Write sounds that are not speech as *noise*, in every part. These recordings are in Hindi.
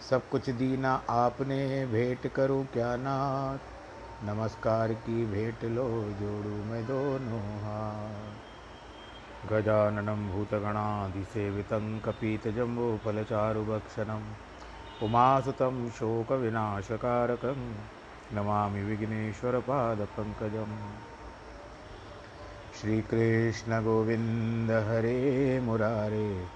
सब कुछ दीना आपने भेंट करूँ क्या नाथ? नमस्कार की भेंट लो, जोड़ू मैं दोनों हाथ। गजाननं भूतगणाधिसेवितं कपीतजम्बूफलचारुभक्षणम् उमासुतं शोकविनाशकारकं। नमामि विघ्नेश्वरपादपङ्कजम्। श्रीकृष्णगोविन्द हरे मुरारे।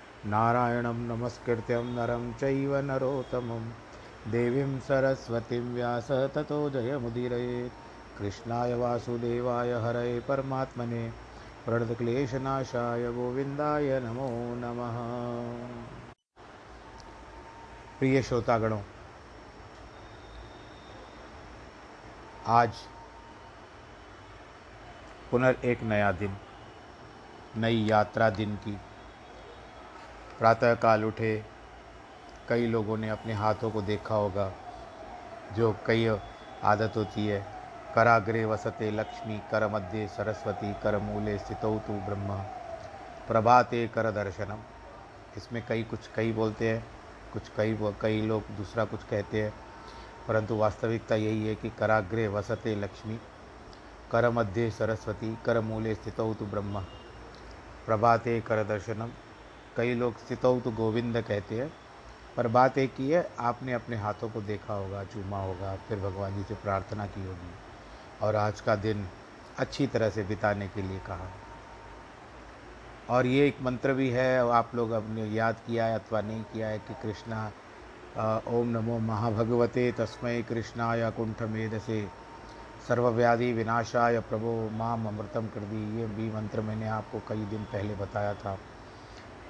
नारायणं नमस्कृत्यं नरं चैव नरोत्तमं। देवीं सरस्वतीं व्यास ततो जयमुदीरयेत्। कृष्णाय वासुदेवाय हरये परमात्मने। प्रणतक्लेशनाशाय गोविंदाय नमो नमः। प्रिय श्रोतागणों, आज पुनर् एक नया दिन, नई यात्रा दिन की प्रातःकाल उठे। कई लोगों ने अपने हाथों को देखा होगा, जो कई आदत होती है। कराग्रे वसते लक्ष्मी कर मध्य सरस्वती कर मूले स्थितौ तु ब्रह्म। प्रभाते कर दर्शनम। इसमें कई कुछ कई बोलते हैं, कुछ कई कई लोग दूसरा कुछ कहते हैं। परंतु वास्तविकता यही है कि कराग्रे वसते लक्ष्मी कर मध्य सरस्वती कर मूले स्थितौ तु ब्रह्म। प्रभाते कर दर्शनम। कई लोग स्थितौ तो गोविंद कहते हैं, पर बात एक ही है, आपने अपने हाथों को देखा होगा, चूमा होगा, फिर भगवान जी से प्रार्थना की होगी। और आज का दिन अच्छी तरह से बिताने के लिए कहा। और ये एक मंत्र भी है आप लोग अपने याद किया है अथवा नहीं किया है, कि कृष्णा ओम नमो महाभगवते तस्मय कृष्णाय कुंठ मेद से सर्वव्याधि विनाशाय प्रभो माम अमृतम कर दी ये भी मंत्र मैंने आपको कई दिन पहले बताया था।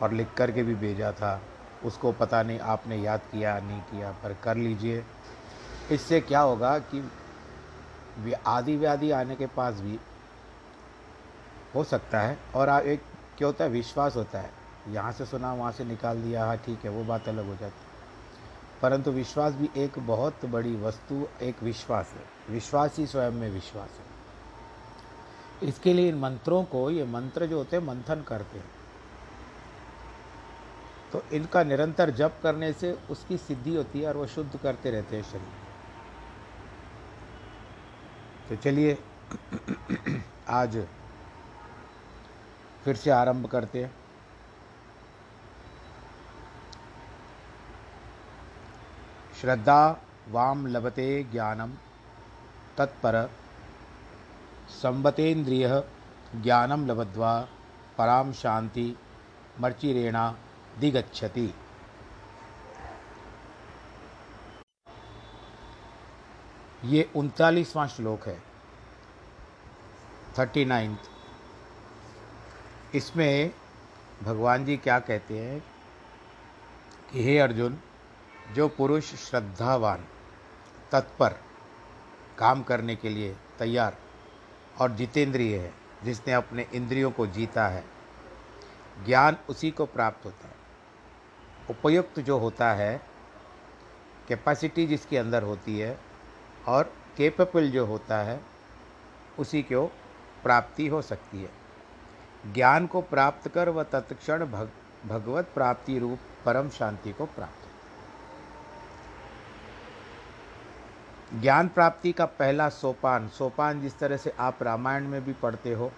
और लिख कर के भी भेजा था। उसको पता नहीं आपने याद किया, नहीं किया, पर कर लीजिए। इससे क्या होगा कि आदि व्याधि आने के पास भी हो सकता है और एक क्या होता है विश्वास होता है। यहाँ से सुना, वहाँ से निकाल दिया हाँ ठीक है, वो बात अलग हो जाती है। परंतु विश्वास भी एक बहुत बड़ी वस्तु, एक विश्वास है। विश्वास ही स्वयं में विश्वास है। इसके लिए इन मंत्रों को, ये मंत्र जो होते हैं, मंथन करते हैं। तो इनका निरंतर जप करने से उसकी सिद्धि होती है और वो शुद्ध करते रहते हैं शरीर। तो चलिए, *clears throat* आज फिर से आरंभ करते हैं। श्रद्धा वाम लभते ज्ञानम, तत्पर संबतेन्द्रिय ज्ञानम लभद्वा पराम शांति मर्चिरेणा दिगच्छति। ये उनतालीसवां श्लोक है, थर्टी नाइन्थ। इसमें भगवान जी क्या कहते हैं कि हे अर्जुन, जो पुरुष श्रद्धावान, तत्पर, काम करने के लिए तैयार और जितेंद्रिय है, जिसने अपने इंद्रियों को जीता है, ज्ञान उसी को प्राप्त होता है। उपयुक्त जो होता है कैपेसिटी जिसके अंदर होती है और केपेबल जो होता है उसी को प्राप्ति हो सकती है। ज्ञान को प्राप्त कर वह तत्क्षण भग, भगवत प्राप्ति रूप परम शांति को प्राप्त ज्ञान प्राप्ति का पहला सोपान सोपान जिस तरह से आप रामायण में भी पढ़ते हो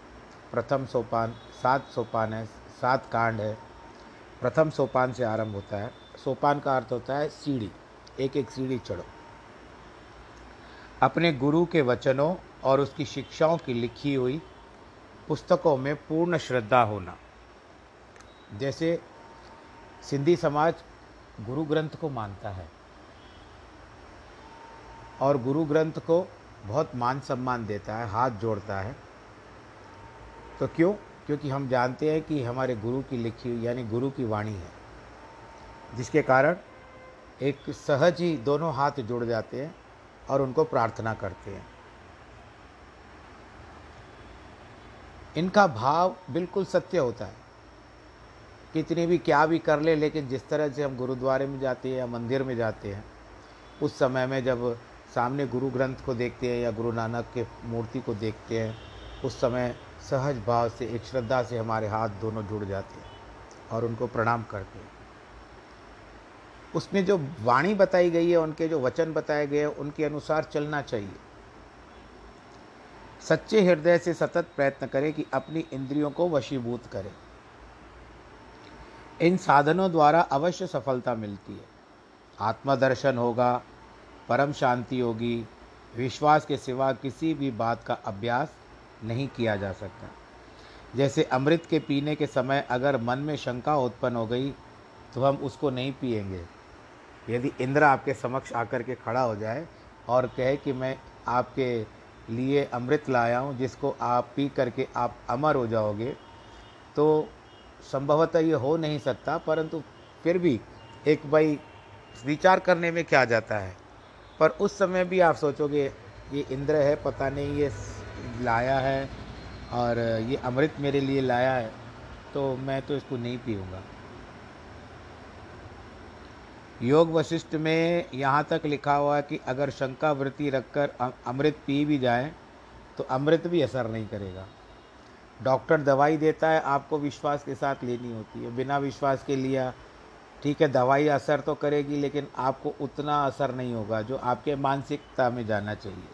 प्रथम सोपान सात सोपान है सात कांड है प्रथम सोपान से आरंभ होता है। सोपान का अर्थ होता है सीढ़ी। एक एक सीढ़ी चढ़ो। अपने गुरु के वचनों और उसकी शिक्षाओं की लिखी हुई पुस्तकों में पूर्ण श्रद्धा होना। जैसे सिंधी समाज गुरु ग्रंथ को मानता है और गुरु ग्रंथ को बहुत मान सम्मान देता है, हाथ जोड़ता है। तो क्यों? क्योंकि हम जानते हैं कि हमारे गुरु की लिखी हुई यानी गुरु की वाणी है, जिसके कारण एक सहज ही दोनों हाथ जुड़ जाते हैं और उनको प्रार्थना करते हैं। इनका भाव बिल्कुल सत्य होता है। कितनी भी क्या भी कर ले, लेकिन जिस तरह से हम गुरुद्वारे में जाते हैं या मंदिर में जाते हैं, उस समय में जब सामने गुरु ग्रंथ को देखते हैं या गुरु नानक के मूर्ति को देखते हैं उस समय सहज भाव से, एक श्रद्धा से हमारे हाथ दोनों जुड़ जाते हैं और उनको प्रणाम करते हैं। उसमें जो वाणी बताई गई है, उनके जो वचन बताए गए हैं, उनके अनुसार चलना चाहिए। सच्चे हृदय से सतत प्रयत्न करें कि अपनी इंद्रियों को वशीभूत करें। इन साधनों द्वारा अवश्य सफलता मिलती है। आत्मदर्शन होगा, परम शांति होगी, विश्वास के सिवा किसी भी बात का अभ्यास नहीं किया जा सकता। जैसे अमृत के पीने के समय अगर मन में शंका उत्पन्न हो गई तो हम उसको नहीं पिएँगे यदि इंद्र आपके समक्ष आकर के खड़ा हो जाए और कहे कि मैं आपके लिए अमृत लाया हूँ, जिसको आप पी करके आप अमर हो जाओगे तो संभवतः ये हो नहीं सकता, परंतु फिर भी एक भाई विचार करने में क्या जाता है? पर उस समय भी आप सोचोगे, ये इंद्र है, पता नहीं, ये लाया है और ये अमृत मेरे लिए लाया है तो मैं तो इसको नहीं पीऊँगा। योग वशिष्ठ में यहाँ तक लिखा हुआ है कि अगर शंका वृत्ति रखकर अमृत पी भी जाए तो अमृत भी असर नहीं करेगा। डॉक्टर दवाई देता है, आपको विश्वास के साथ लेनी होती है। बिना विश्वास के लिया, ठीक है, दवाई असर तो करेगी, लेकिन आपको उतना असर नहीं होगा जो आपके मानसिकता में जाना चाहिए।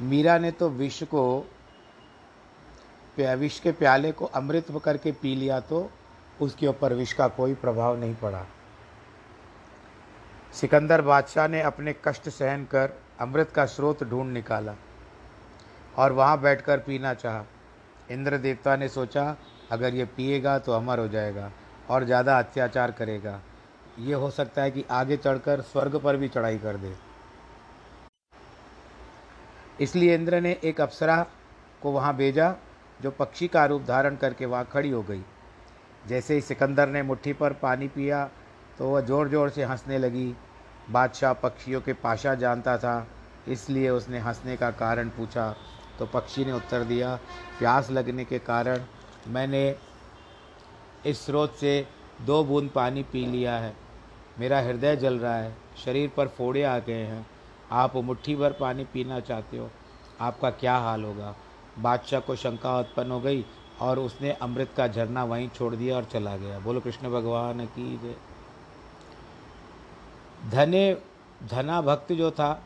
मीरा ने तो विष को विष के प्याले को अमृत करके पी लिया तो उसके ऊपर विष का कोई प्रभाव नहीं पड़ा। सिकंदर बादशाह ने अपने कष्ट सहन कर अमृत का स्रोत ढूंढ निकाला और वहाँ बैठकर पीना चाहा। इंद्र देवता ने सोचा, अगर ये पिएगा तो अमर हो जाएगा और ज़्यादा अत्याचार करेगा। ये हो सकता है कि आगे चढ़कर स्वर्ग पर भी चढ़ाई कर दे। इसलिए इंद्र ने एक अप्सरा को वहाँ भेजा, जो पक्षी का रूप धारण करके वहाँ खड़ी हो गई। जैसे ही सिकंदर ने मुट्ठी पर पानी पिया तो वह ज़ोर ज़ोर से हंसने लगी। बादशाह पक्षियों के पाशा जानता था, इसलिए उसने हंसने का कारण पूछा। तो पक्षी ने उत्तर दिया, प्यास लगने के कारण मैंने इस स्रोत से दो बूंद पानी पी लिया है। मेरा हृदय जल रहा है, शरीर पर फोड़े आ गए हैं। आप मुट्ठी भर पानी पीना चाहते हो, आपका क्या हाल होगा? बादशाह को शंका उत्पन्न हो गई और उसने अमृत का झरना वहीं छोड़ दिया और चला गया। बोलो, कृष्ण भगवान की जय। धने, धना भक्त जो था,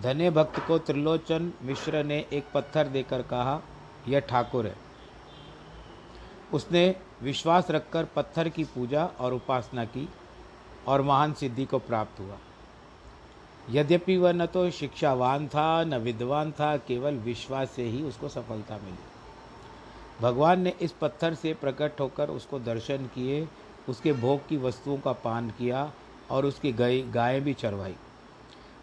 धने भक्त को त्रिलोचन मिश्र ने एक पत्थर देकर कहा, यह ठाकुर है। उसने विश्वास रखकर पत्थर की पूजा और उपासना की और महान सिद्धि को प्राप्त हुआ। यद्यपि वह न तो शिक्षावान था, न विद्वान था, केवल विश्वास से ही उसको सफलता मिली। भगवान ने इस पत्थर से प्रकट होकर उसको दर्शन किए, उसके भोग की वस्तुओं का पान किया और उसकी गाय, गायें भी चरवाई।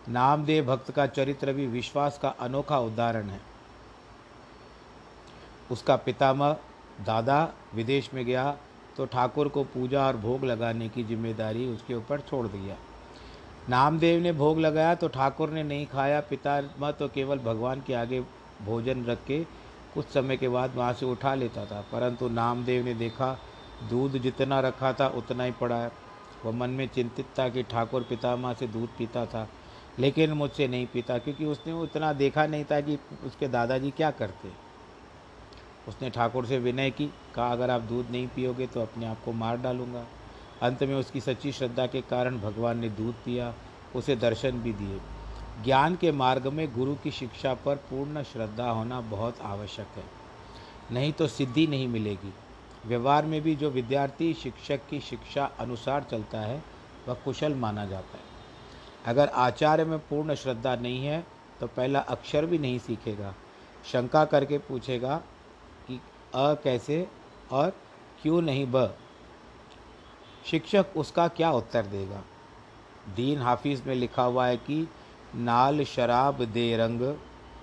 नामदेव भक्त का चरित्र भी विश्वास का अनोखा उदाहरण है। उसका पितामह दादा विदेश में गया तो ठाकुर को पूजा और भोग लगाने की ज़िम्मेदारी उसके ऊपर छोड़ दिया। नामदेव ने भोग लगाया तो ठाकुर ने नहीं खाया, पिता पितामह तो केवल भगवान के आगे भोजन रख के कुछ समय के बाद वहाँ से उठा लेता था, परंतु नामदेव ने देखा दूध जितना रखा था उतना ही पड़ा है। वह मन में चिंतित था कि ठाकुर पितामह से दूध पीता था, लेकिन मुझसे नहीं पीता, क्योंकि उसने उतना देखा नहीं था कि उसके दादाजी क्या करते। उसने ठाकुर से विनय की, कहा, अगर आप दूध नहीं पियोगे तो अपने आप को मार डालूँगा। अंत में उसकी सच्ची श्रद्धा के कारण भगवान ने दूध पिया, उसे दर्शन भी दिए। ज्ञान के मार्ग में गुरु की शिक्षा पर पूर्ण श्रद्धा होना बहुत आवश्यक है। नहीं तो सिद्धि नहीं मिलेगी। व्यवहार में भी जो विद्यार्थी शिक्षक की शिक्षा अनुसार चलता है, वह कुशल माना जाता है। अगर आचार्य में पूर्ण श्रद्धा नहीं है तो पहला अक्षर भी नहीं सीखेगा। शंका करके पूछेगा कि अ कैसे और क्यों नहीं ब। शिक्षक उसका क्या उत्तर देगा? दीन हाफिज में लिखा हुआ है कि, नाल शराब दे रंग,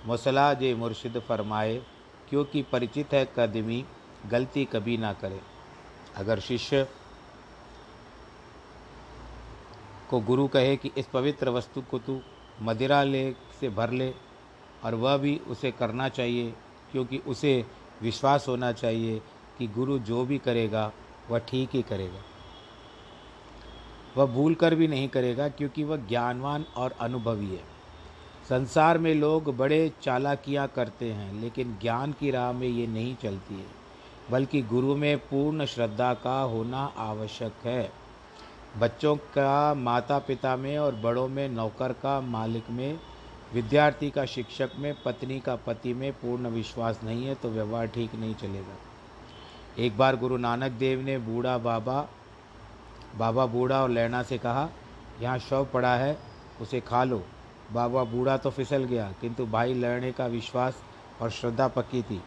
मसला जे मुर्शिद फरमाए, क्योंकि परिचित है कदमी, गलती कभी ना करे। अगर शिष्य को गुरु कहे कि, इस पवित्र वस्तु को तू मदिरा ले, से भर ले, और वह भी उसे करना चाहिए, क्योंकि उसे विश्वास होना चाहिए कि गुरु जो भी करेगा, वह ठीक ही करेगा। वह भूल कर भी नहीं करेगा क्योंकि वह ज्ञानवान और अनुभवी है। संसार में लोग बड़े चालाकियाँ करते हैं, लेकिन ज्ञान की राह में ये नहीं चलती है, बल्कि गुरु में पूर्ण श्रद्धा का होना आवश्यक है। बच्चों का माता पिता में और बड़ों में नौकर का मालिक में, विद्यार्थी का शिक्षक में, पत्नी का पति में पूर्ण विश्वास नहीं है तो व्यवहार ठीक नहीं चलेगा। एक बार गुरु नानक देव ने बूढ़ा बाबा बाबा बूढ़ा और लैना से कहा, यहाँ शव पड़ा है, उसे खा लो। बाबा बूढ़ा तो फिसल गया, किंतु भाई लड़ने का विश्वास और श्रद्धा पक्की थी।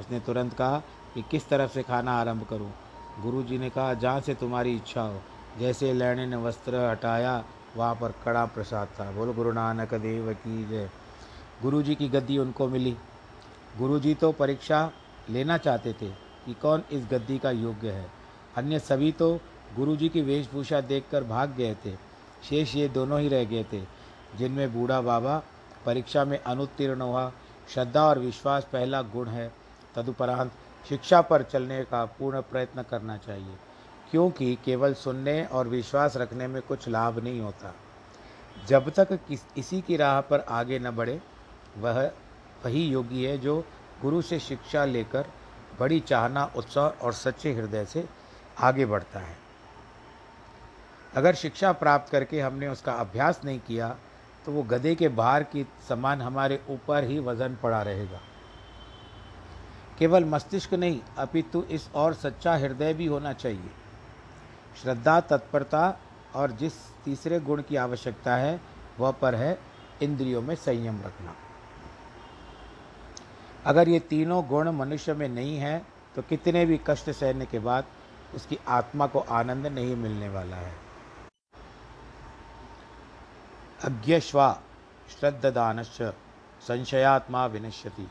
उसने तुरंत कहा कि किस तरफ़ से खाना आरंभ करूँ? गुरुजी ने कहा, जहाँ से तुम्हारी इच्छा हो। जैसे लैने ने वस्त्र हटाया, वहाँ पर कड़ा प्रसाद था। बोलो, गुरु नानक देव की जय। गुरु जी की गद्दी उनको मिली। गुरु जी तो परीक्षा लेना चाहते थे कि कौन इस गद्दी का योग्य है। अन्य सभी तो गुरु जी की वेशभूषा देखकर भाग गए थे। शेष ये दोनों ही रह गए थे, जिनमें बूढ़ा बाबा, परीक्षा में अनुत्तीर्ण हुआ, श्रद्धा और विश्वास पहला गुण है, तदुपरांत शिक्षा पर चलने का पूर्ण प्रयत्न करना चाहिए, क्योंकि केवल सुनने और विश्वास रखने में कुछ लाभ नहीं होता। जब तक इसी की राह पर आगे न बढ़े, वह, वही योगी है जो गुरु से शिक्षा लेकर बड़ी चाहना, उत्साह और सच्चे हृदय से आगे बढ़ता है। अगर शिक्षा प्राप्त करके हमने उसका अभ्यास नहीं किया तो वो गधे के भार की समान हमारे ऊपर ही वज़न पड़ा रहेगा। केवल मस्तिष्क नहीं, अपितु इस और सच्चा हृदय भी होना चाहिए। श्रद्धा, तत्परता और जिस तीसरे गुण की आवश्यकता है, वह पर है इंद्रियों में संयम रखना। अगर ये तीनों गुण मनुष्य में नहीं है तो कितने भी कष्ट सहने के बाद उसकी आत्मा को आनंद नहीं मिलने वाला है। अज्ञश्वा श्रद्धानश्च संशयात्मा विनश्यति।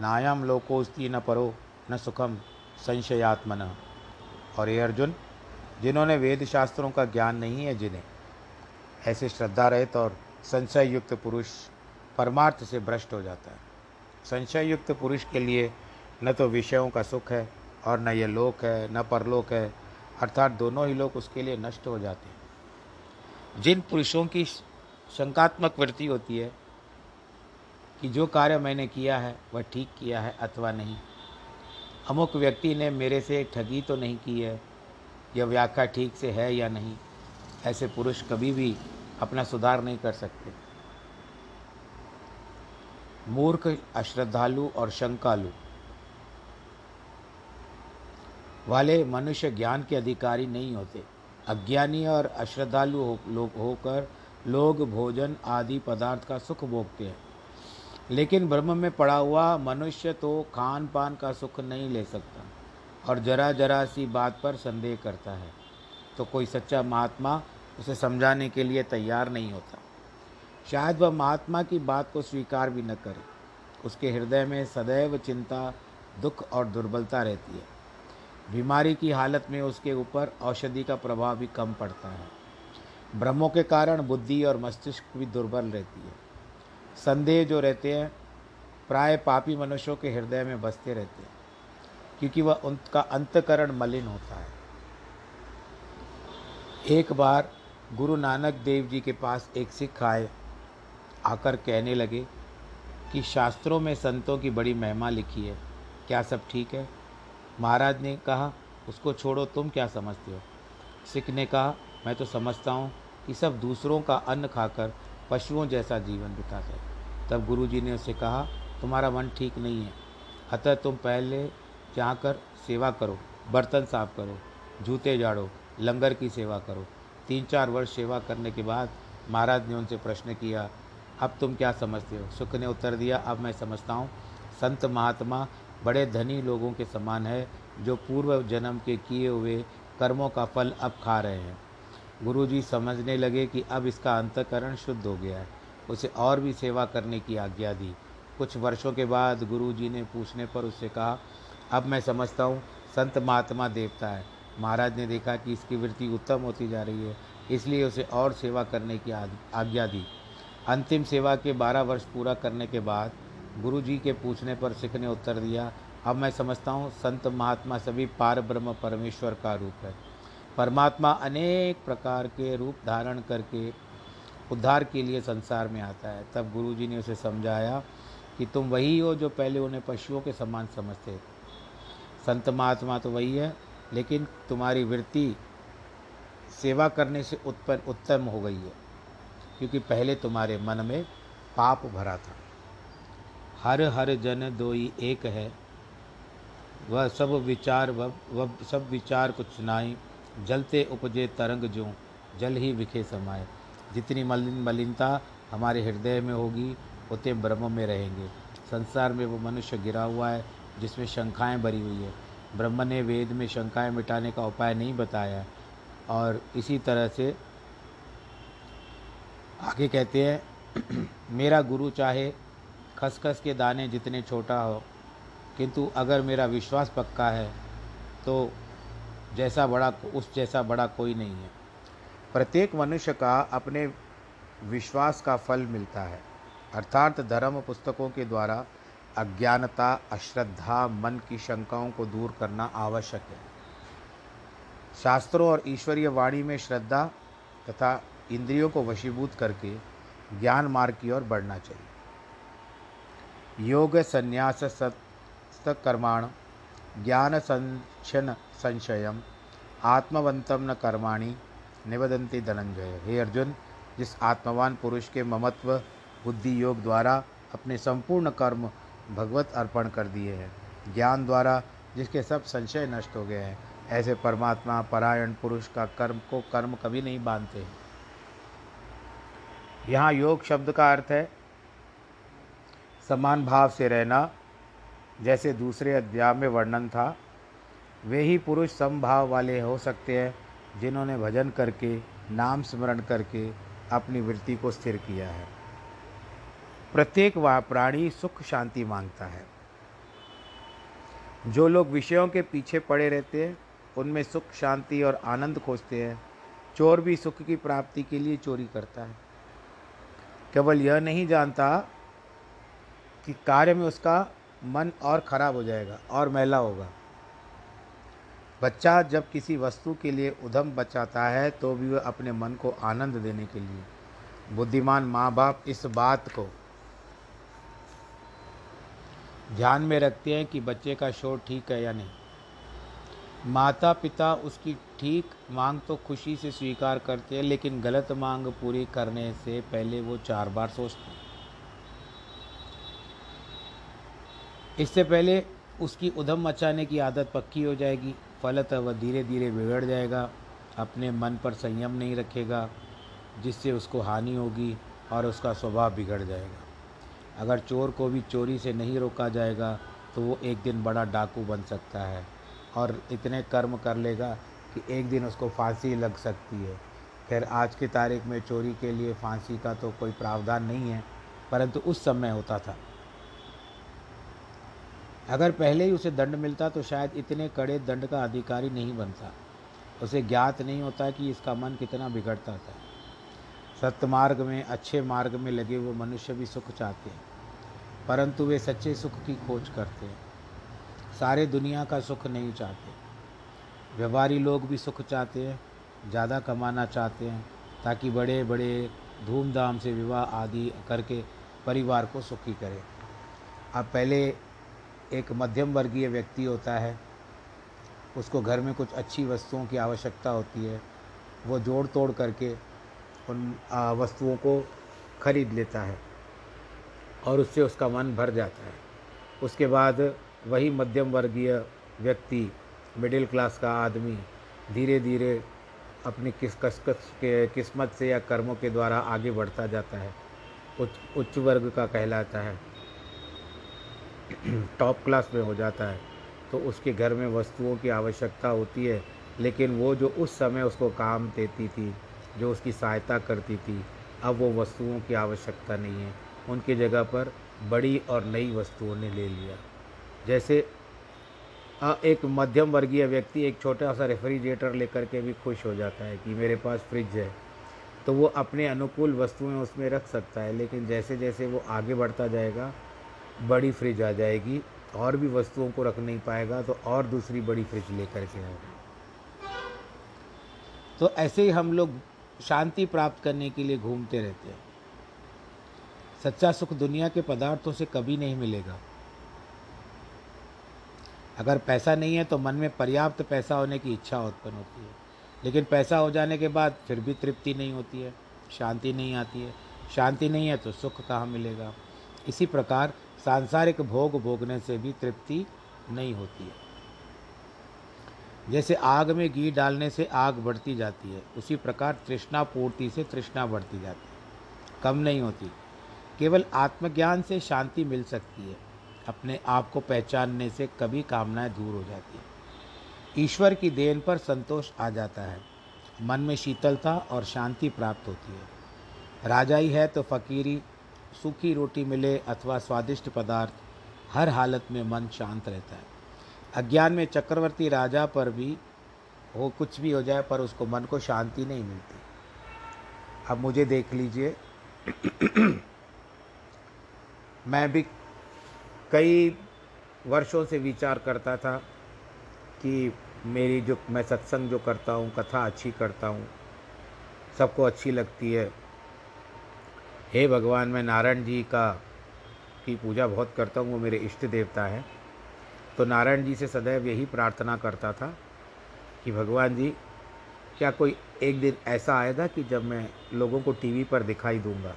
नायाम लोकोस्ती न परो, न सुखम संशयात्मन। और ये अर्जुन, जिन्होंने वेद शास्त्रों का ज्ञान नहीं है जिन्हें, ऐसे श्रद्धा रहित और संशय युक्त पुरुष परमार्थ से भ्रष्ट हो जाता है। संशय युक्त पुरुष के लिए न तो विषयों का सुख है और न ये लोक है, न परलोक है, अर्थात दोनों ही लोग उसके लिए नष्ट हो जाते हैं। जिन पुरुषों की शंकात्मक वृत्ति होती है कि जो कार्य मैंने किया है, वह ठीक किया है अथवा नहीं। अमुक व्यक्ति ने मेरे से ठगी तो नहीं की है यह व्याख्या ठीक से है या नहीं, ऐसे पुरुष कभी भी अपना सुधार नहीं कर सकते। मूर्ख, अश्रद्धालु और शंकालु। वाले मनुष्य ज्ञान के अधिकारी नहीं होते। अज्ञानी और अश्रद्धालु लोग होकर लोग भोजन आदि पदार्थ का सुख भोगते हैं। लेकिन ब्रह्म में पड़ा हुआ मनुष्य तो खान पान का सुख नहीं ले सकता और जरा जरा सी बात पर संदेह करता है। तो कोई सच्चा महात्मा उसे समझाने के लिए तैयार नहीं होता। शायद वह महात्मा की बात को स्वीकार भी न करे। उसके हृदय में सदैव चिंता, दुख और दुर्बलता रहती है। बीमारी की हालत में उसके ऊपर औषधि का प्रभाव भी कम पड़ता है। भ्रमों के कारण बुद्धि और मस्तिष्क भी दुर्बल रहती है। संदेह जो रहते हैं, प्राय पापी मनुष्यों के हृदय में बसते रहते हैं, क्योंकि वह उनका अंतकरण मलिन होता है। एक बार गुरु नानक देव जी के पास एक सिख आए, आकर कहने लगे कि शास्त्रों में संतों की बड़ी महिमा लिखी है, क्या सब ठीक है? महाराज ने कहा, उसको छोड़ो, तुम क्या समझते हो? सिख ने कहा मैं तो समझता हूँ कि सब दूसरों का अन्न खाकर पशुओं जैसा जीवन बिताते तब गुरुजी ने उसे कहा, तुम्हारा मन ठीक नहीं है। अतः तुम पहले जाकर सेवा करो, बर्तन साफ़ करो, जूते झाड़ो, लंगर की सेवा करो। तीन चार वर्ष सेवा करने के बाद महाराज ने उनसे प्रश्न किया, अब तुम क्या समझते हो? सुख ने उत्तर दिया, अब मैं समझता हूँ। संत महात्मा बड़े धनी लोगों के समान है, जो पूर्व जन्म के किए हुए कर्मों का फल अब खा रहे हैं। गुरुजी समझने लगे कि अब इसका अंतकरण शुद्ध हो गया है। उसे और भी सेवा करने की आज्ञा दी। कुछ वर्षों के बाद गुरुजी ने पूछने पर उससे कहा, अब मैं समझता हूँ, संत महात्मा देवता है। महाराज ने देखा कि इसकी वृत्ति उत्तम होती जा रही है, इसलिए उसे और सेवा करने की आज्ञा दी। अंतिम सेवा के बारह वर्ष पूरा करने के बाद गुरु जी के पूछने पर सिख ने उत्तर दिया, अब मैं समझता हूँ, संत महात्मा सभी पार ब्रह्म परमेश्वर का रूप है। परमात्मा अनेक प्रकार के रूप धारण करके उद्धार के लिए संसार में आता है। तब गुरु जी ने उसे समझाया कि तुम वही हो जो पहले उन्हें पशुओं के समान समझते थे। संत महात्मा तो वही है, लेकिन तुम्हारी वृत्ति सेवा करने से उत्पन्न, उत्तम हो गई है, क्योंकि पहले तुम्हारे मन में पाप भरा था। हर हर जन दोई एक है। वह सब विचार, वह सब विचार कुछ नाई जलते उपजे तरंग जो जल ही विखे समाए जितनी मलिन मलिनता हमारे हृदय में होगी उतने ब्रह्म में रहेंगे। संसार में वो मनुष्य गिरा हुआ है, जिसमें शंखाएँ भरी हुई है। ब्रह्म ने वेद में शंकाएँ मिटाने का उपाय नहीं बताया। और इसी तरह से आगे कहते हैं, मेरा गुरु चाहे खसखस के दाने जितने छोटा हो, किंतु अगर मेरा विश्वास पक्का है तो जैसा बड़ा उस जैसा बड़ा कोई नहीं है। प्रत्येक मनुष्य का अपने विश्वास का फल मिलता है। अर्थात धर्म पुस्तकों के द्वारा अज्ञानता, अश्रद्धा, मन की शंकाओं को दूर करना आवश्यक है। शास्त्रों और ईश्वरीय वाणी में श्रद्धा तथा इंद्रियों को वशीभूत करके ज्ञान मार्ग की ओर बढ़ना चाहिए। योग, संन्यास सत्कर्माण ज्ञान संचन संशयम आत्मवंतम न कर्माणी निवदंती धनंजय। हे अर्जुन, जिस आत्मवान पुरुष के ममत्व, बुद्धि योग द्वारा अपने संपूर्ण कर्म भगवत अर्पण कर दिए हैं, ज्ञान द्वारा जिसके सब संशय नष्ट हो गए हैं, ऐसे परमात्मा परायण पुरुष का कर्म को कर्म कभी नहीं बांधते यहाँ योग शब्द का अर्थ है, समान भाव से रहना, जैसे दूसरे अध्याय में वर्णन था वे ही पुरुष समभाव वाले हो सकते हैं, जिन्होंने भजन करके, नाम स्मरण करके अपनी वृत्ति को स्थिर किया है। प्रत्येक वह प्राणी सुख शांति माँगता है। जो लोग विषयों के पीछे पड़े रहते हैं, उनमें सुख, शांति और आनंद खोजते हैं। चोर भी सुख की प्राप्ति के लिए चोरी करता है। केवल यह नहीं जानता कि कार्य में उसका मन और खराब हो जाएगा और मैला होगा। बच्चा जब किसी वस्तु के लिए उधम बचाता है तो भी वह अपने मन को आनंद देने के लिए। बुद्धिमान माँ बाप इस बात को ध्यान में रखते हैं कि बच्चे का शोर ठीक है या नहीं। माता पिता उसकी ठीक मांग तो खुशी से स्वीकार करते हैं, लेकिन गलत मांग पूरी करने से पहले वो चार बार सोचते हैं। इससे पहले उसकी उधम मचाने की आदत पक्की हो जाएगी। फलतः वह धीरे धीरे बिगड़ जाएगा, अपने मन पर संयम नहीं रखेगा, जिससे उसको हानि होगी और उसका स्वभाव बिगड़ जाएगा। अगर चोर को भी चोरी से नहीं रोका जाएगा तो वो एक दिन बड़ा डाकू बन सकता है और इतने कर्म कर लेगा कि एक दिन उसको फांसी लग सकती है। खैर, आज की तारीख में चोरी के लिए फांसी का तो कोई प्रावधान नहीं है, परंतु उस समय होता था। अगर पहले ही उसे दंड मिलता तो शायद इतने कड़े दंड का अधिकारी नहीं बनता। उसे ज्ञात नहीं होता कि इसका मन कितना बिगड़ता था। सत्य मार्ग में, अच्छे मार्ग में लगे हुए मनुष्य भी सुख चाहते हैं, परंतु वे सच्चे सुख की खोज करते हैं। सारे दुनिया का सुख नहीं चाहते। व्यवहारी लोग भी सुख चाहते हैं, ज़्यादा कमाना चाहते हैं, ताकि बड़े बड़े धूमधाम से विवाह आदि करके परिवार को सुखी करें। अब पहले एक मध्यम वर्गीय व्यक्ति होता है, उसको घर में कुछ अच्छी वस्तुओं की आवश्यकता होती है, वो जोड़ तोड़ करके उन वस्तुओं को खरीद लेता है और उससे उसका मन भर जाता है। उसके बाद वही मध्यम वर्गीय व्यक्ति, मिडिल क्लास का आदमी धीरे धीरे अपनी किस, कस के, किस्मत से या कर्मों के द्वारा आगे बढ़ता जाता है, उच्च उच्च वर्ग का कहलाता है। *clears throat* टॉप क्लास में हो जाता है। तो उसके घर में वस्तुओं की आवश्यकता होती है, लेकिन वो जो उस समय उसको काम देती थी, जो उसकी सहायता करती थी, अब वो वस्तुओं की आवश्यकता नहीं है। उनकी जगह पर बड़ी और नई वस्तुओं ने ले लिया। जैसे एक मध्यम वर्गीय व्यक्ति एक छोटा सा रेफ्रिजरेटर लेकर के भी खुश हो जाता है कि मेरे पास फ्रिज है। तो वो अपने अनुकूल वस्तुएँ उसमें रख सकता है, लेकिन जैसे जैसे वो आगे बढ़ता जाएगा बड़ी फ्रिज आ जाएगी, और भी वस्तुओं को रख नहीं पाएगा तो और दूसरी बड़ी फ्रिज लेकर के आएगा। तो ऐसे ही हम लोग शांति प्राप्त करने के लिए घूमते रहते हैं। सच्चा सुख दुनिया के पदार्थों से कभी नहीं मिलेगा। अगर पैसा नहीं है तो मन में पर्याप्त पैसा होने की इच्छा उत्पन्न होती है। लेकिन पैसा हो जाने के बाद फिर भी तृप्ति नहीं होती है, शांति नहीं आती है। शांति नहीं है तो सुख कहाँ मिलेगा? इसी प्रकार सांसारिक भोग भोगने से भी तृप्ति नहीं होती है। जैसे आग में घी डालने से आग बढ़ती जाती है, उसी प्रकार तृष्णा पूर्ति से तृष्णा बढ़ती जाती है। कम नहीं होती। केवल आत्मज्ञान से शांति मिल सकती है। अपने आप को पहचानने से कभी कामनाएँ दूर हो जाती है। ईश्वर की देन पर संतोष आ जाता है। मन में शीतलता और शांति प्राप्त होती है। राजा ही है तो फकीरी सूखी रोटी मिले अथवा स्वादिष्ट पदार्थ, हर हालत में मन शांत रहता है। अज्ञान में चक्रवर्ती राजा पर भी हो, कुछ भी हो जाए, पर उसको मन को शांति नहीं मिलती। अब मुझे देख लीजिए। *clears throat* मैं भी कई वर्षों से विचार करता था कि मेरी जो, मैं सत्संग जो करता हूँ, कथा अच्छी करता हूँ, सबको अच्छी लगती है। हे भगवान, मैं नारायण जी का, की पूजा बहुत करता हूँ, वो मेरे इष्ट देवता हैं। तो नारायण जी से सदैव यही प्रार्थना करता था कि भगवान जी, क्या कोई एक दिन ऐसा आएगा कि जब मैं लोगों को टीवी पर दिखाई दूँगा?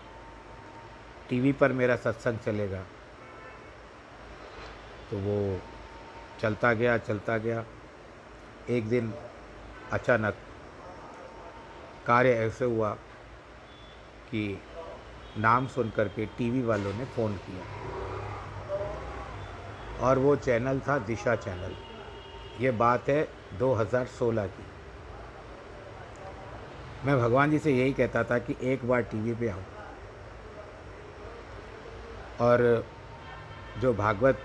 टीवी पर मेरा सत्संग चलेगा। तो वो चलता गया चलता गया। एक दिन अचानक कार्य ऐसे हुआ कि नाम सुन कर करके टीवी वालों ने फ़ोन किया। और वो चैनल था दिशा चैनल। ये बात है 2016 की। मैं भगवान जी से यही कहता था कि एक बार टीवी पे आओ। और जो भागवत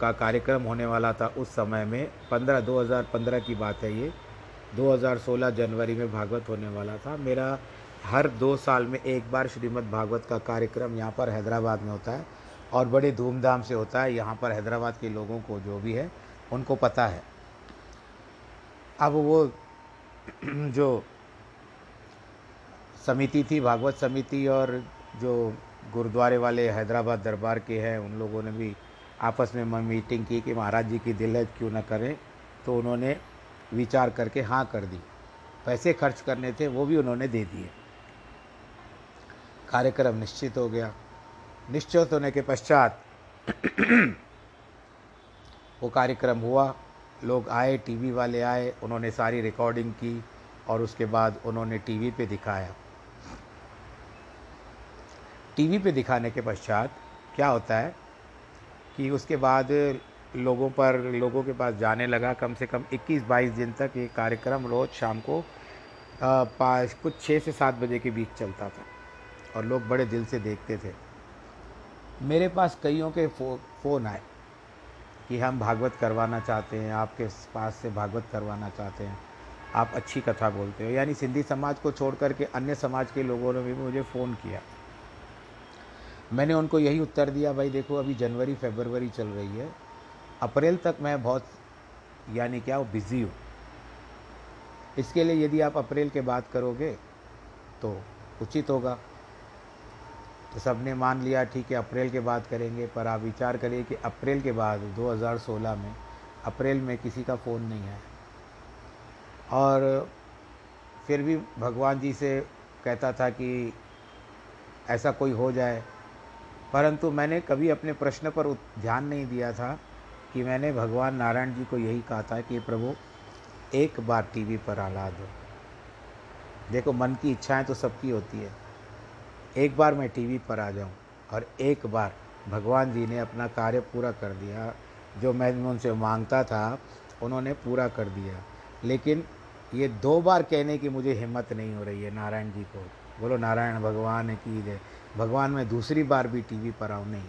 का कार्यक्रम होने वाला था उस समय में पंद्रह, दो हज़ार पंद्रह की बात है ये। 2016 जनवरी में भागवत होने वाला था। मेरा हर दो साल में एक बार श्रीमद् भागवत का कार्यक्रम यहाँ पर हैदराबाद में होता है और बड़े धूमधाम से होता है। यहाँ पर हैदराबाद के लोगों को जो भी है, उनको पता है। अब वो *clears throat* जो समिति थी, भागवत समिति और जो गुरुद्वारे वाले हैदराबाद दरबार के हैं, उन लोगों ने भी आपस में मीटिंग की कि महाराज जी की दिल है, क्यों ना करें। तो उन्होंने विचार करके हाँ कर दी। पैसे खर्च करने थे, वो भी उन्होंने दे दिए। कार्यक्रम निश्चित हो गया। निश्चित होने के पश्चात वो कार्यक्रम हुआ। लोग आए, टीवी वाले आए, उन्होंने सारी रिकॉर्डिंग की और उसके बाद उन्होंने टीवी पे दिखाया। टीवी पे दिखाने के पश्चात क्या होता है कि उसके बाद लोगों पर, लोगों के पास जाने लगा कम से कम 21-22 दिन तक ये कार्यक्रम रोज़ शाम को पाँच, कुछ छः से सात बजे के बीच चलता था। और लोग बड़े दिल से देखते थे। मेरे पास कईयों के फो, फ़ोन आए कि हम भागवत करवाना चाहते हैं आपके पास से भागवत करवाना चाहते हैं। आप अच्छी कथा बोलते हो यानी सिंधी समाज को छोड़ करके अन्य समाज के लोगों ने भी मुझे फ़ोन किया। मैंने उनको यही उत्तर दिया भाई देखो अभी जनवरी फेबरवरी चल रही है। अप्रैल तक मैं बहुत यानी क्या वो बिज़ी हूँ। इसके लिए यदि आप अप्रैल के बात करोगे तो उचित होगा। तो सबने मान लिया, ठीक है, अप्रैल के बाद करेंगे, पर आप विचार करिए कि अप्रैल के बाद 2016 में, अप्रैल में किसी का फ़ोन नहीं है और फिर भी भगवान जी से कहता था कि ऐसा कोई हो जाए। परंतु मैंने कभी अपने प्रश्न पर ध्यान नहीं दिया था कि मैंने भगवान नारायण जी को यही कहा था कि, प्रभु, एक बार टीवी पर आला दो देखो, मन की इच्छाएँ तो सबकी होती है। एक बार मैं टीवी पर आ जाऊँ और एक बार भगवान जी ने अपना कार्य पूरा कर दिया, जो मैं उनसे माँगता था, उन्होंने पूरा कर दिया। लेकिन ये दो बार कहने की मुझे हिम्मत नहीं हो रही है नारायण जी को। बोलो, नारायण, भगवान की जय। भगवान, मैं दूसरी बार भी टीवी पर आऊँ नहीं।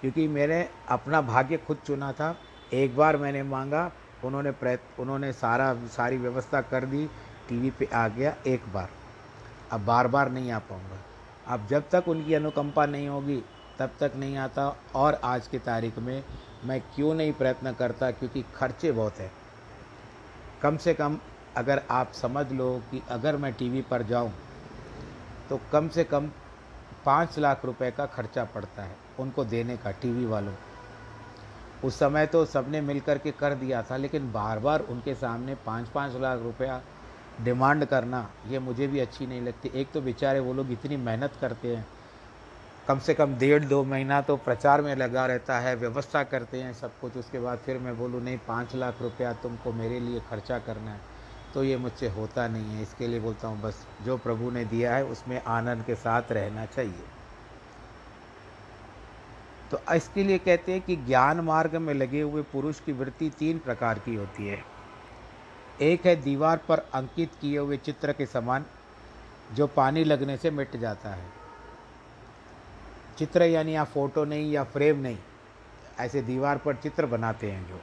क्योंकि मैंने अपना भाग्य खुद चुना था। एक बार मैंने मांगा, उन्होंने प्रयत्न उन्होंने सारा, सारी व्यवस्था कर दी, टीवी पे आ गया एक बार। अब बार बार नहीं आ पाऊँगा। अब जब तक उनकी अनुकंपा नहीं होगी, तब तक नहीं आता और आज की तारीख में मैं क्यों नहीं प्रयत्न करता क्योंकि खर्चे बहुत हैं। कम से कम अगर आप समझ लो कि अगर मैं टीवी पर जाऊँ तो कम से कम पाँच लाख रुपए का खर्चा पड़ता है उनको देने का टीवी वालों। उस समय तो सबने मिल कर के कर दिया था, लेकिन बार बार उनके सामने पाँच पाँच लाख रुपया डिमांड करना, ये मुझे भी अच्छी नहीं लगती। एक तो बेचारे वो लोग इतनी मेहनत करते हैं। कम से कम डेढ़ दो महीना तो प्रचार में लगा रहता है, व्यवस्था करते हैं सब कुछ। उसके बाद फिर मैं बोलूँ, नहीं, पाँच लाख रुपया तुमको मेरे लिए खर्चा करना है। तो ये मुझसे होता नहीं है। इसके लिए बोलता हूँ, बस, जो प्रभु ने दिया है, उसमें आनंद के साथ रहना चाहिए। तो इसके लिए कहते हैं कि ज्ञान मार्ग में लगे हुए पुरुष की वृत्ति तीन प्रकार की होती है। एक है दीवार पर अंकित किए हुए चित्र के समान, जो पानी लगने से मिट जाता है। चित्र यानी या फ़ोटो नहीं या फ्रेम नहीं, ऐसे दीवार पर चित्र बनाते हैं जो।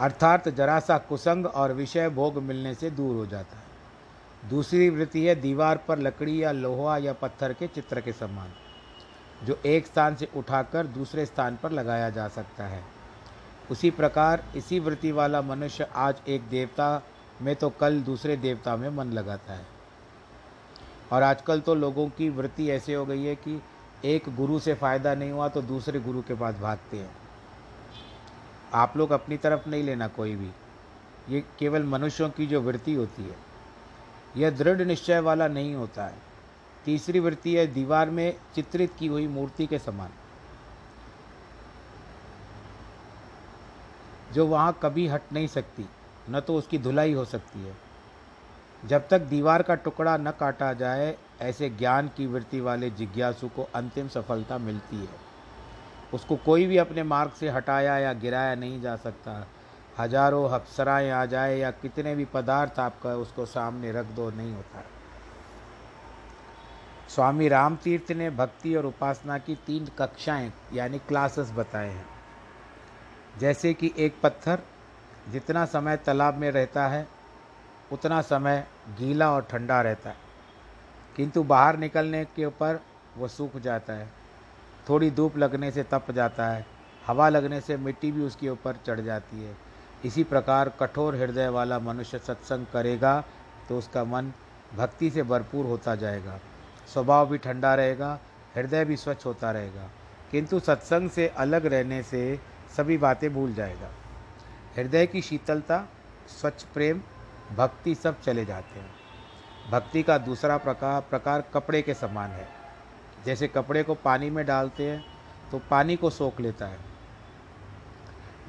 अर्थात जरा सा कुसंग और विषय भोग मिलने से दूर हो जाता है। दूसरी वृत्ति है दीवार पर लकड़ी या लोहा या पत्थर के चित्र के समान, जो एक स्थान से उठाकर दूसरे स्थान पर लगाया जा सकता है। उसी प्रकार इसी वृत्ति वाला मनुष्य आज एक देवता में तो कल दूसरे देवता में मन लगाता है। और आजकल तो लोगों की वृत्ति ऐसे हो गई है कि एक गुरु से फ़ायदा नहीं हुआ तो दूसरे गुरु के पास भागते हैं। आप लोग अपनी तरफ़ नहीं लेना कोई भी। ये केवल मनुष्यों की जो वृत्ति होती है। यह दृढ़ निश्चय वाला नहीं होता है। तीसरी वृत्ति है, दीवार में चित्रित की हुई मूर्ति के समान। जो वहाँ कभी हट नहीं सकती, न तो उसकी धुलाई हो सकती है। जब तक दीवार का टुकड़ा न काटा जाए, ऐसे ज्ञान की वृत्ति वाले जिज्ञासु को अंतिम सफलता मिलती है। उसको कोई भी अपने मार्ग से हटाया या गिराया नहीं जा सकता। हज़ारों अप्सराएँ आ जाए या कितने भी पदार्थ आपका उसको सामने रख दो, नहीं होता। स्वामी रामतीर्थ ने भक्ति और उपासना की तीन कक्षाएँ, यानी क्लासेस बताए हैं। जैसे कि एक पत्थर जितना समय तालाब में रहता है, उतना समय गीला और ठंडा रहता है। किंतु बाहर निकलने के ऊपर वो सूख जाता है। थोड़ी धूप लगने से तप जाता है, हवा लगने से मिट्टी भी उसके ऊपर चढ़ जाती है। इसी प्रकार कठोर हृदय वाला मनुष्य सत्संग करेगा तो उसका मन भक्ति से भरपूर होता जाएगा। स्वभाव भी ठंडा रहेगा, हृदय भी स्वच्छ होता रहेगा। किंतु सत्संग से अलग रहने से सभी बातें भूल जाएगा। हृदय की शीतलता, स्वच्छ प्रेम, भक्ति सब चले जाते हैं। भक्ति का दूसरा प्रकार प्रकार कपड़े के समान है। जैसे कपड़े को पानी में डालते हैं तो पानी को सोख लेता है।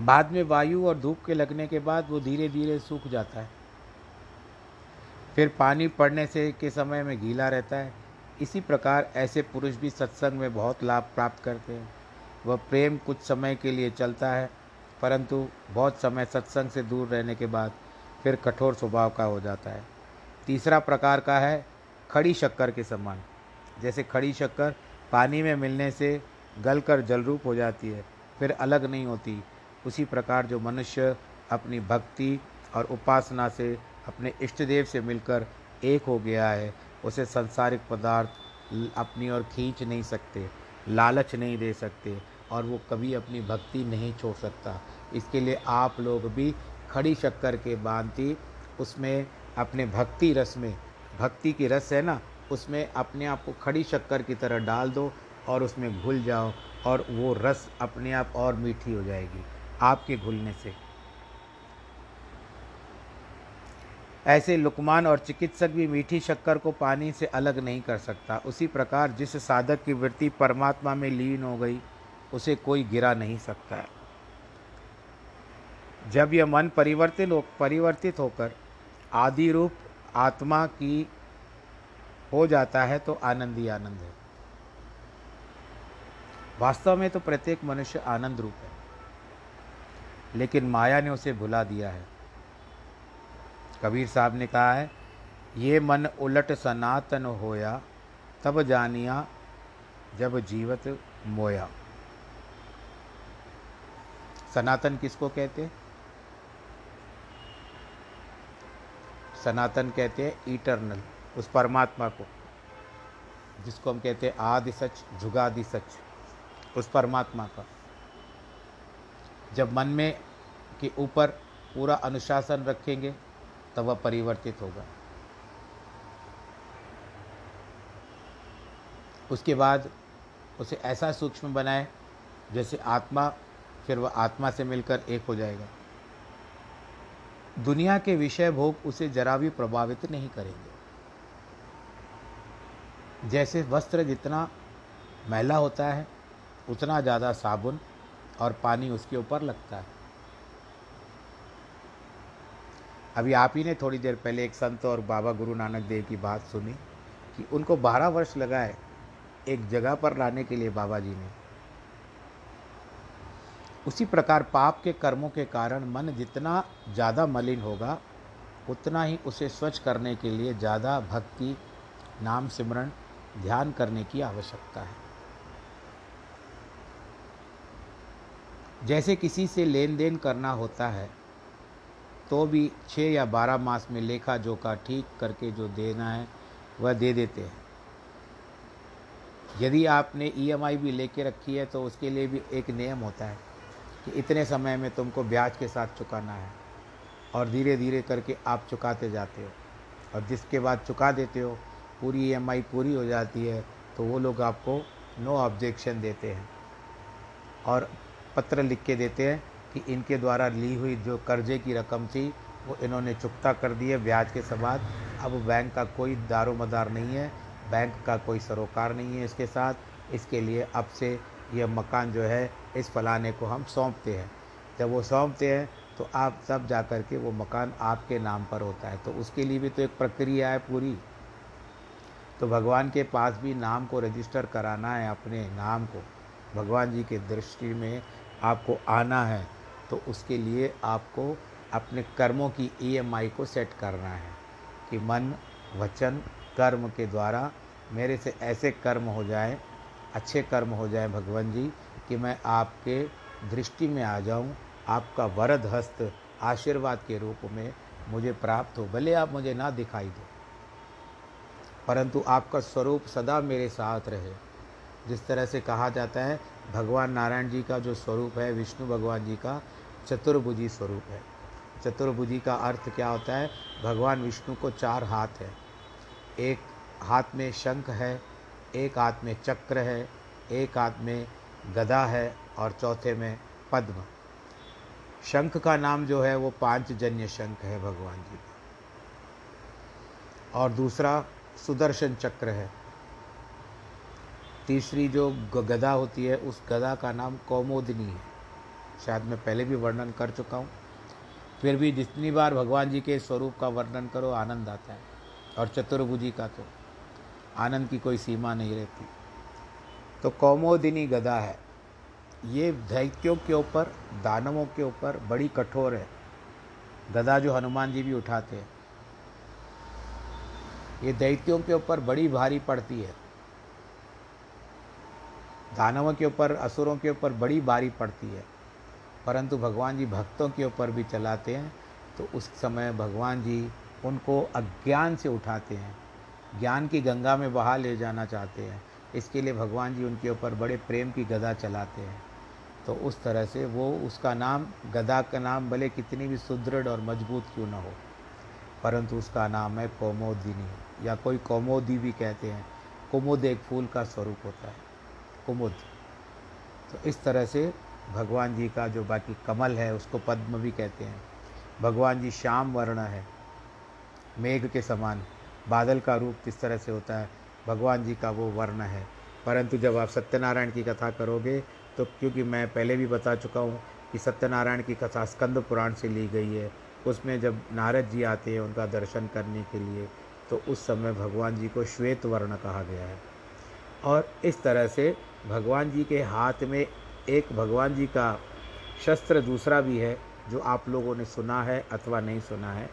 बाद में वायु और धूप के लगने के बाद वो धीरे धीरे सूख जाता है। फिर पानी पड़ने से के समय में गीला रहता है। इसी प्रकार ऐसे पुरुष भी सत्संग में बहुत लाभ प्राप्त करते हैं। वह प्रेम कुछ समय के लिए चलता है, परंतु बहुत समय सत्संग से दूर रहने के बाद फिर कठोर स्वभाव का हो जाता है। तीसरा प्रकार का है खड़ी शक्कर के समान। जैसे खड़ी शक्कर पानी में मिलने से गल कर जलरूप हो जाती है, फिर अलग नहीं होती। उसी प्रकार जो मनुष्य अपनी भक्ति और उपासना से, अपने इष्ट देव से मिलकर एक हो गया है, उसे संसारिक पदार्थ अपनी ओर खींच नहीं सकते। लालच नहीं दे सकते और वो कभी अपनी भक्ति नहीं छोड़ सकता। इसके लिए आप लोग भी खड़ी शक्कर के बांति उसमें अपने भक्ति रस में, भक्ति की रस है ना, उसमें अपने आप को खड़ी शक्कर की तरह डाल दो और उसमें घुल जाओ और वो रस अपने आप और मीठी हो जाएगी आपके घुलने से। ऐसे लुकमान और चिकित्सक भी मीठी शक्कर को पानी से अलग नहीं कर सकता। उसी प्रकार जिस साधक की वृत्ति परमात्मा में लीन हो गई, उसे कोई गिरा नहीं सकता है। जब यह मन परिवर्तित हो परिवर्तित होकर आदि रूप आत्मा की हो जाता है तो आनंद ही आनंद है। वास्तव में तो प्रत्येक मनुष्य आनंद रूप है, लेकिन माया ने उसे भुला दिया है। कबीर साहब ने कहा है, ये मन उलट सनातन होया, तब जानिया जब जीवत मोया. सनातन किसको कहते सनातन कहते हैं इटरनल उस परमात्मा को, जिसको हम कहते हैं आदि सच, जुगादि सच, उस परमात्मा का। जब मन में के ऊपर पूरा अनुशासन रखेंगे तब वह परिवर्तित होगा। उसके बाद उसे ऐसा सूक्ष्म बनाए जैसे आत्मा, फिर वह आत्मा से मिलकर एक हो जाएगा। दुनिया के विषय भोग उसे जरा भी प्रभावित नहीं करेंगे। जैसे वस्त्र जितना मैला होता है, उतना ज़्यादा साबुन और पानी उसके ऊपर लगता है। अभी आप ही ने थोड़ी देर पहले एक संत और बाबा गुरु नानक देव की बात सुनी कि उनको बारह वर्ष लगाए एक जगह पर लाने के लिए बाबा जी ने। उसी प्रकार पाप के कर्मों के कारण मन जितना ज़्यादा मलिन होगा, उतना ही उसे स्वच्छ करने के लिए ज़्यादा भक्ति, नाम सिमरण ध्यान करने की आवश्यकता है। जैसे किसी से लेन देन करना होता है तो भी छः या बारह मास में लेखा जोखा ठीक करके जो देना है, वह दे देते हैं। यदि आपने ईएमआई भी लेके रखी है तो उसके लिए भी एक नियम होता है कि इतने समय में तुमको ब्याज के साथ चुकाना है और धीरे धीरे करके आप चुकाते जाते हो। और जिसके बाद चुका देते हो, पूरी ईएमआई पूरी हो जाती है तो वो लोग आपको नो ऑब्जेक्शन देते हैं और पत्र लिख के देते हैं कि इनके द्वारा ली हुई जो कर्जे की रकम थी, वो इन्होंने चुकता कर दी है ब्याज के सबाद अब बैंक का कोई दारो मदार नहीं है, बैंक का कोई सरोकार नहीं है इसके साथ। इसके लिए अब से यह मकान जो है, इस फलाने को हम सौंपते हैं। जब वो सौंपते हैं तो आप तब जा कर के वो मकान आपके नाम पर होता है। तो उसके लिए भी तो एक प्रक्रिया है पूरी। तो भगवान के पास भी नाम को रजिस्टर कराना है, अपने नाम को। भगवान जी के दृष्टि में आपको आना है। तो उसके लिए आपको अपने कर्मों की ईएमआई को सेट करना है कि मन, वचन, कर्म के द्वारा मेरे से ऐसे कर्म हो जाए, अच्छे कर्म हो जाए भगवान जी, कि मैं आपके दृष्टि में आ जाऊँ, आपका वरद हस्त आशीर्वाद के रूप में मुझे प्राप्त हो, भले आप मुझे ना दिखाई दो। परंतु आपका स्वरूप सदा मेरे साथ रहे। जिस तरह से कहा जाता है, भगवान नारायण जी का जो स्वरूप है, विष्णु भगवान जी का चतुर्भुजी स्वरूप है। चतुर्भुजी का अर्थ क्या होता है? भगवान विष्णु को चार हाथ है। एक हाथ में शंख है, एक हाथ में चक्र है, एक हाथ में गदा है और चौथे में पद्म। शंख का नाम जो है वो पाँच जन्य शंख है भगवान जी का। और दूसरा सुदर्शन चक्र है। तीसरी जो गदा होती है, उस गदा का नाम कौमोदिनी है। शायद मैं पहले भी वर्णन कर चुका हूँ। फिर भी जितनी बार भगवान जी के स्वरूप का वर्णन करो, आनंद आता है, और चतुर्भुजी का तो आनंद की कोई सीमा नहीं रहती। तो कौमोदिनी गदा है। ये दैत्यों के ऊपर, दानवों के ऊपर बड़ी कठोर है। गदा जो हनुमान जी भी उठाते हैं, ये दैत्यों के ऊपर बड़ी भारी पड़ती है। दानवों के ऊपर, असुरों के ऊपर बड़ी भारी पड़ती है। परंतु भगवान जी भक्तों के ऊपर भी चलाते हैं तो उस समय भगवान जी उनको अज्ञान से उठाते हैं, ज्ञान की गंगा में बहा ले जाना चाहते हैं। इसके लिए भगवान जी उनके ऊपर बड़े प्रेम की गदा चलाते हैं। तो उस तरह से वो उसका नाम, गदा का नाम भले कितनी भी सुदृढ़ और मज़बूत क्यों ना हो, परंतु उसका नाम है कौमोदिनी, या कोई कौमोदी भी कहते हैं। कुमुद एक फूल का स्वरूप होता है, कुमुद। तो इस तरह से भगवान जी का जो बाकी कमल है, उसको पद्म भी कहते हैं। भगवान जी श्याम वर्ण है, मेघ के समान, बादल का रूप किस तरह से होता है, भगवान जी का वो वर्ण है। परंतु जब आप सत्यनारायण की कथा करोगे तो क्योंकि मैं पहले भी बता चुका हूँ कि सत्यनारायण की कथा स्कंद पुराण से ली गई है, उसमें जब नारद जी आते हैं उनका दर्शन करने के लिए तो उस समय भगवान जी को श्वेत वर्ण कहा गया है। और इस तरह से भगवान जी के हाथ में एक भगवान जी का शस्त्र दूसरा भी है, जो आप लोगों ने सुना है अथवा नहीं सुना है।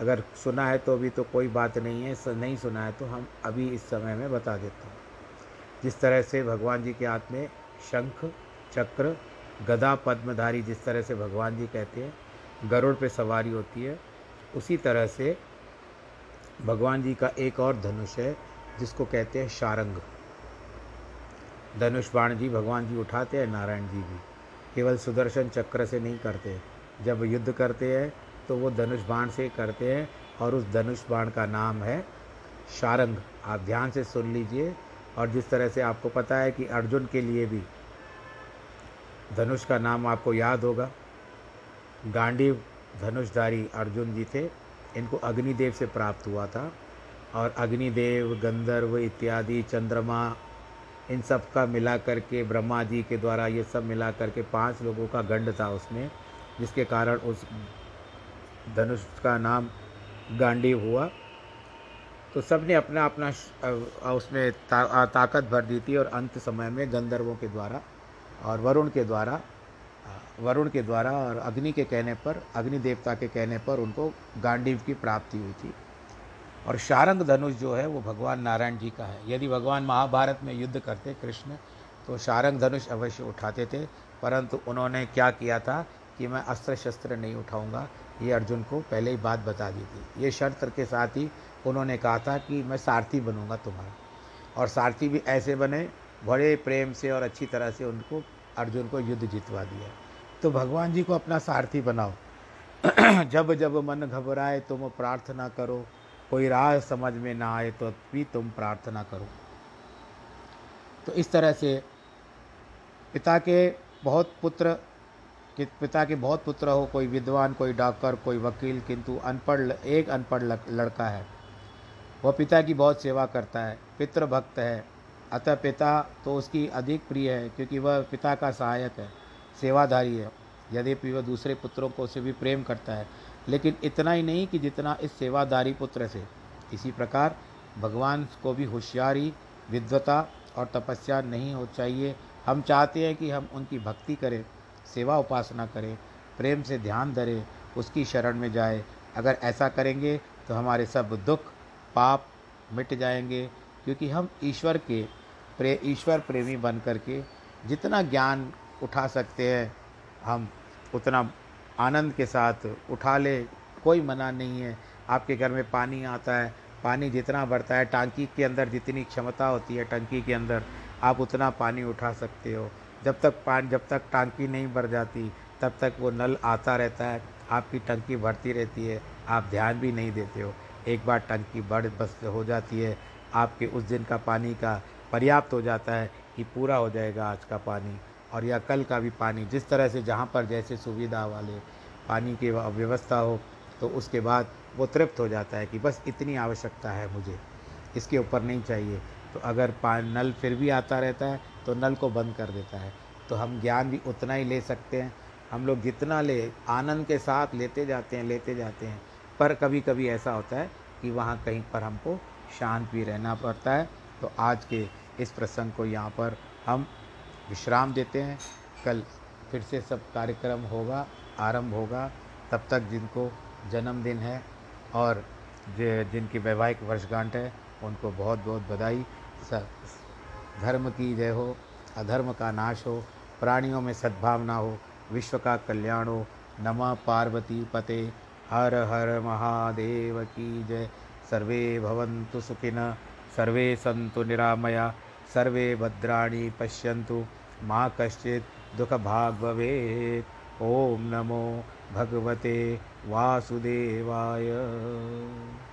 अगर सुना है तो अभी तो कोई बात नहीं है नहीं सुना है तो हम अभी इस समय में बता देता हूँ। जिस तरह से भगवान जी के हाथ में शंख, चक्र, गदा, पद्मधारी जिस तरह से भगवान जी कहते हैं, गरुड़ पे सवारी होती है, उसी तरह से भगवान जी का एक और धनुष है, जिसको कहते हैं शारंग। धनुष बाण जी भगवान जी उठाते हैं, नारायण जी भी। केवल सुदर्शन चक्र से नहीं करते। जब युद्ध करते हैं तो वो धनुष बाण से करते हैं और उस धनुष बाण का नाम है शारंग। आप ध्यान से सुन लीजिए। और जिस तरह से आपको पता है कि अर्जुन के लिए भी धनुष का नाम आपको याद होगा। गांडीव धनुषधारी अर्जुन जी थे। इनको अग्निदेव से प्राप्त हुआ था। और अग्निदेव, गंधर्व इत्यादि, चंद्रमा इन सब का मिला करके ब्रह्मा जी के द्वारा ये सब मिला करके पाँच लोगों का गंड था उसमें जिसके कारण उस धनुष का नाम गांडीव हुआ। तो सबने अपना अपना उसमें ता, ताकत भर दी थी और अंत समय में गंधर्वों के द्वारा और वरुण के द्वारा वरुण के द्वारा और अग्नि के कहने पर अग्नि देवता के कहने पर उनको गांडीव की प्राप्ति हुई थी। और शारंग धनुष जो है, वो भगवान नारायण जी का है। यदि भगवान महाभारत में युद्ध करते कृष्ण तो शारंग धनुष अवश्य उठाते थे, परंतु उन्होंने क्या किया था कि मैं अस्त्र शस्त्र नहीं उठाऊँगा। ये अर्जुन को पहले ही बात बता दी थी। ये शर्त के साथ ही उन्होंने कहा था कि मैं सारथी बनूँगा तुम्हारा। और सारथी भी ऐसे बने, बड़े प्रेम से और अच्छी तरह से उनको, अर्जुन को युद्ध जितवा दिया। तो भगवान जी को अपना सारथी बनाओ। *clears throat* जब जब मन घबराए, तुम प्रार्थना करो। कोई राह समझ में ना आए तो भी तुम प्रार्थना करो। तो इस तरह से पिता के बहुत पुत्र, कि पिता के बहुत पुत्र हो, कोई विद्वान, कोई डॉक्टर, कोई वकील, किंतु अनपढ़, एक अनपढ़ लड़का है। वह पिता की बहुत सेवा करता है पितृ भक्त है। अतः पिता तो उसकी अधिक प्रिय है, क्योंकि वह पिता का सहायक है, सेवाधारी है। यद्यपि वह दूसरे पुत्रों को से भी प्रेम करता है लेकिन इतना ही नहीं कि जितना इस सेवादारी पुत्र से। इसी प्रकार भगवान को भी होशियारी, विद्वता और तपस्या नहीं हो चाहिए। हम चाहते हैं कि हम उनकी भक्ति करें, सेवा उपासना करें, प्रेम से ध्यान धरें, उसकी शरण में जाए। अगर ऐसा करेंगे तो हमारे सब दुख, पाप मिट जाएँगे, क्योंकि हम ईश्वर के प्रे, ईश्वर प्रेमी बन करके जितना ज्ञान उठा सकते हैं, हम उतना आनंद के साथ उठा ले, कोई मना नहीं है। आपके घर में पानी आता है, पानी जितना बढ़ता है, टांकी के अंदर जितनी क्षमता होती है, टंकी के अंदर, आप उतना पानी उठा सकते हो। जब तक पानी जब तक टांकी नहीं भर जाती, तब तक वो नल आता रहता है, आपकी टंकी भरती रहती है, आप ध्यान भी नहीं देते हो। एक बार टंकी बढ़ बस हो जाती है, आपके उस दिन का पानी का पर्याप्त हो जाता है कि पूरा हो जाएगा आज का पानी। और या कल का भी पानी, जिस तरह से जहाँ पर जैसे सुविधा वाले पानी की व्यवस्था हो तो उसके बाद वो तृप्त हो जाता है कि बस इतनी आवश्यकता है मुझे, इसके ऊपर नहीं चाहिए। तो अगर नल फिर भी आता रहता है तो नल को बंद कर देता है। तो हम ज्ञान भी उतना ही ले सकते हैं। हम लोग जितना ले, आनंद के साथ लेते जाते हैं, लेते जाते हैं। पर कभी कभी ऐसा होता है कि वहाँ कहीं पर हमको शांत भी रहना पड़ता है। तो आज के इस प्रसंग को यहाँ पर हम विश्राम देते हैं। कल फिर से सब कार्यक्रम होगा, आरंभ होगा। तब तक जिनको जन्मदिन है और जिनकी वैवाहिक वर्षगांठ है, उनको बहुत बहुत बधाई। धर्म की जय हो, अधर्म का नाश हो, प्राणियों में सद्भावना हो, विश्व का कल्याण हो। नमः पार्वती पते, हर हर महादेव की जय। सर्वे भवन्तु सुखिनः, सर्वे सन्तु निरामया। सर्वे भद्राणि पश्यन्तु मा कश्चित् दुःखभाग् भवेत् ॐ नमो भगवते वासुदेवाय।